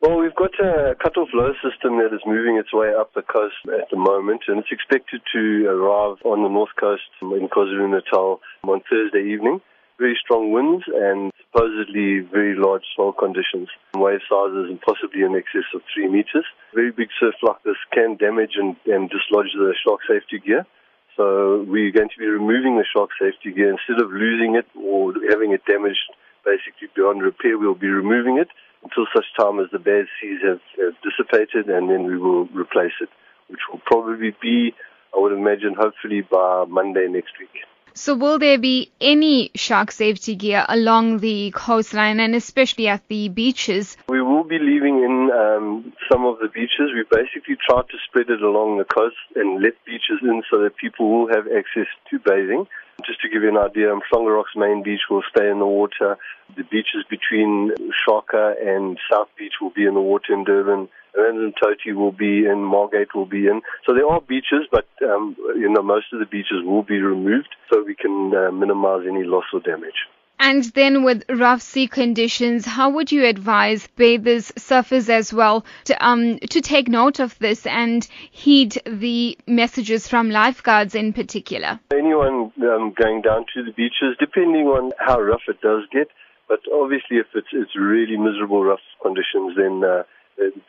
Well, we've got a cut-off low system that is moving its way up the coast at the moment, and it's expected to arrive on the north coast in KwaZulu-Natal on Thursday evening. Very strong winds and supposedly very large swell conditions. Wave sizes and possibly in excess of three meters. Very big surf like this can damage and, and dislodge the shark safety gear. So we're going to be removing the shark safety gear instead of losing it or having it damaged basically beyond repair. We'll be removing it until such time as the bad seas have, have dissipated, and then we will replace it, which will probably be, I would imagine, hopefully by Monday next week. So, will there be any shark safety gear along the coastline and especially at the beaches? We will be leaving in um, some of the beaches. We basically tried to spread it along the coast and let beaches in so that people will have access to bathing. Just to give you an idea, Umhlanga Rocks main beach will stay in the water. The beaches between Shaka and South Beach will be in the water in Durban. And Toti will be in, Margate will be in. So there are beaches, but um, you know most of the beaches will be removed so we can uh, minimize any loss or damage. And then with rough sea conditions, how would you advise bathers, surfers as well, to um to take note of this and heed the messages from lifeguards in particular? Anyone um, going down to the beaches, depending on how rough it does get, but obviously if it's it's really miserable rough conditions, then uh,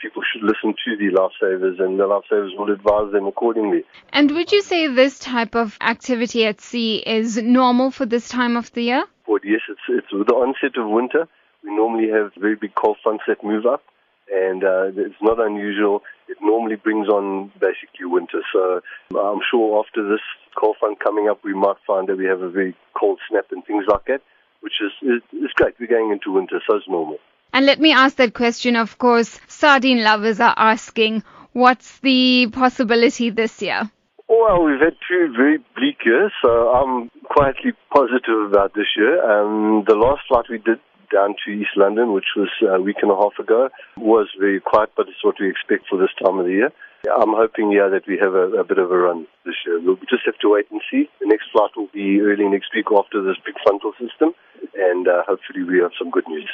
people should listen to the lifesavers and the lifesavers will advise them accordingly. And would you say this type of activity at sea is normal for this time of the year? Well, Yes, it's, it's with the onset of winter. We normally have very big cold fronts that move up, and uh, it's not unusual. It normally brings on basically winter. So I'm sure after this cold front coming up, we might find that we have a very cold snap and things like that, which is, is, is great. We're going into winter, so it's normal. And let me ask that question, of course. Sardine lovers are asking, what's the possibility this year? Well, we've had two very bleak years, so I'm quietly positive about this year. Um, the last flight we did down to East London, which was a week and a half ago, was very quiet, but it's what we expect for this time of the year. I'm hoping, yeah, that we have a, a bit of a run this year. We'll just have to wait and see. The next flight will be early next week after this big frontal system, and uh, hopefully we have some good news.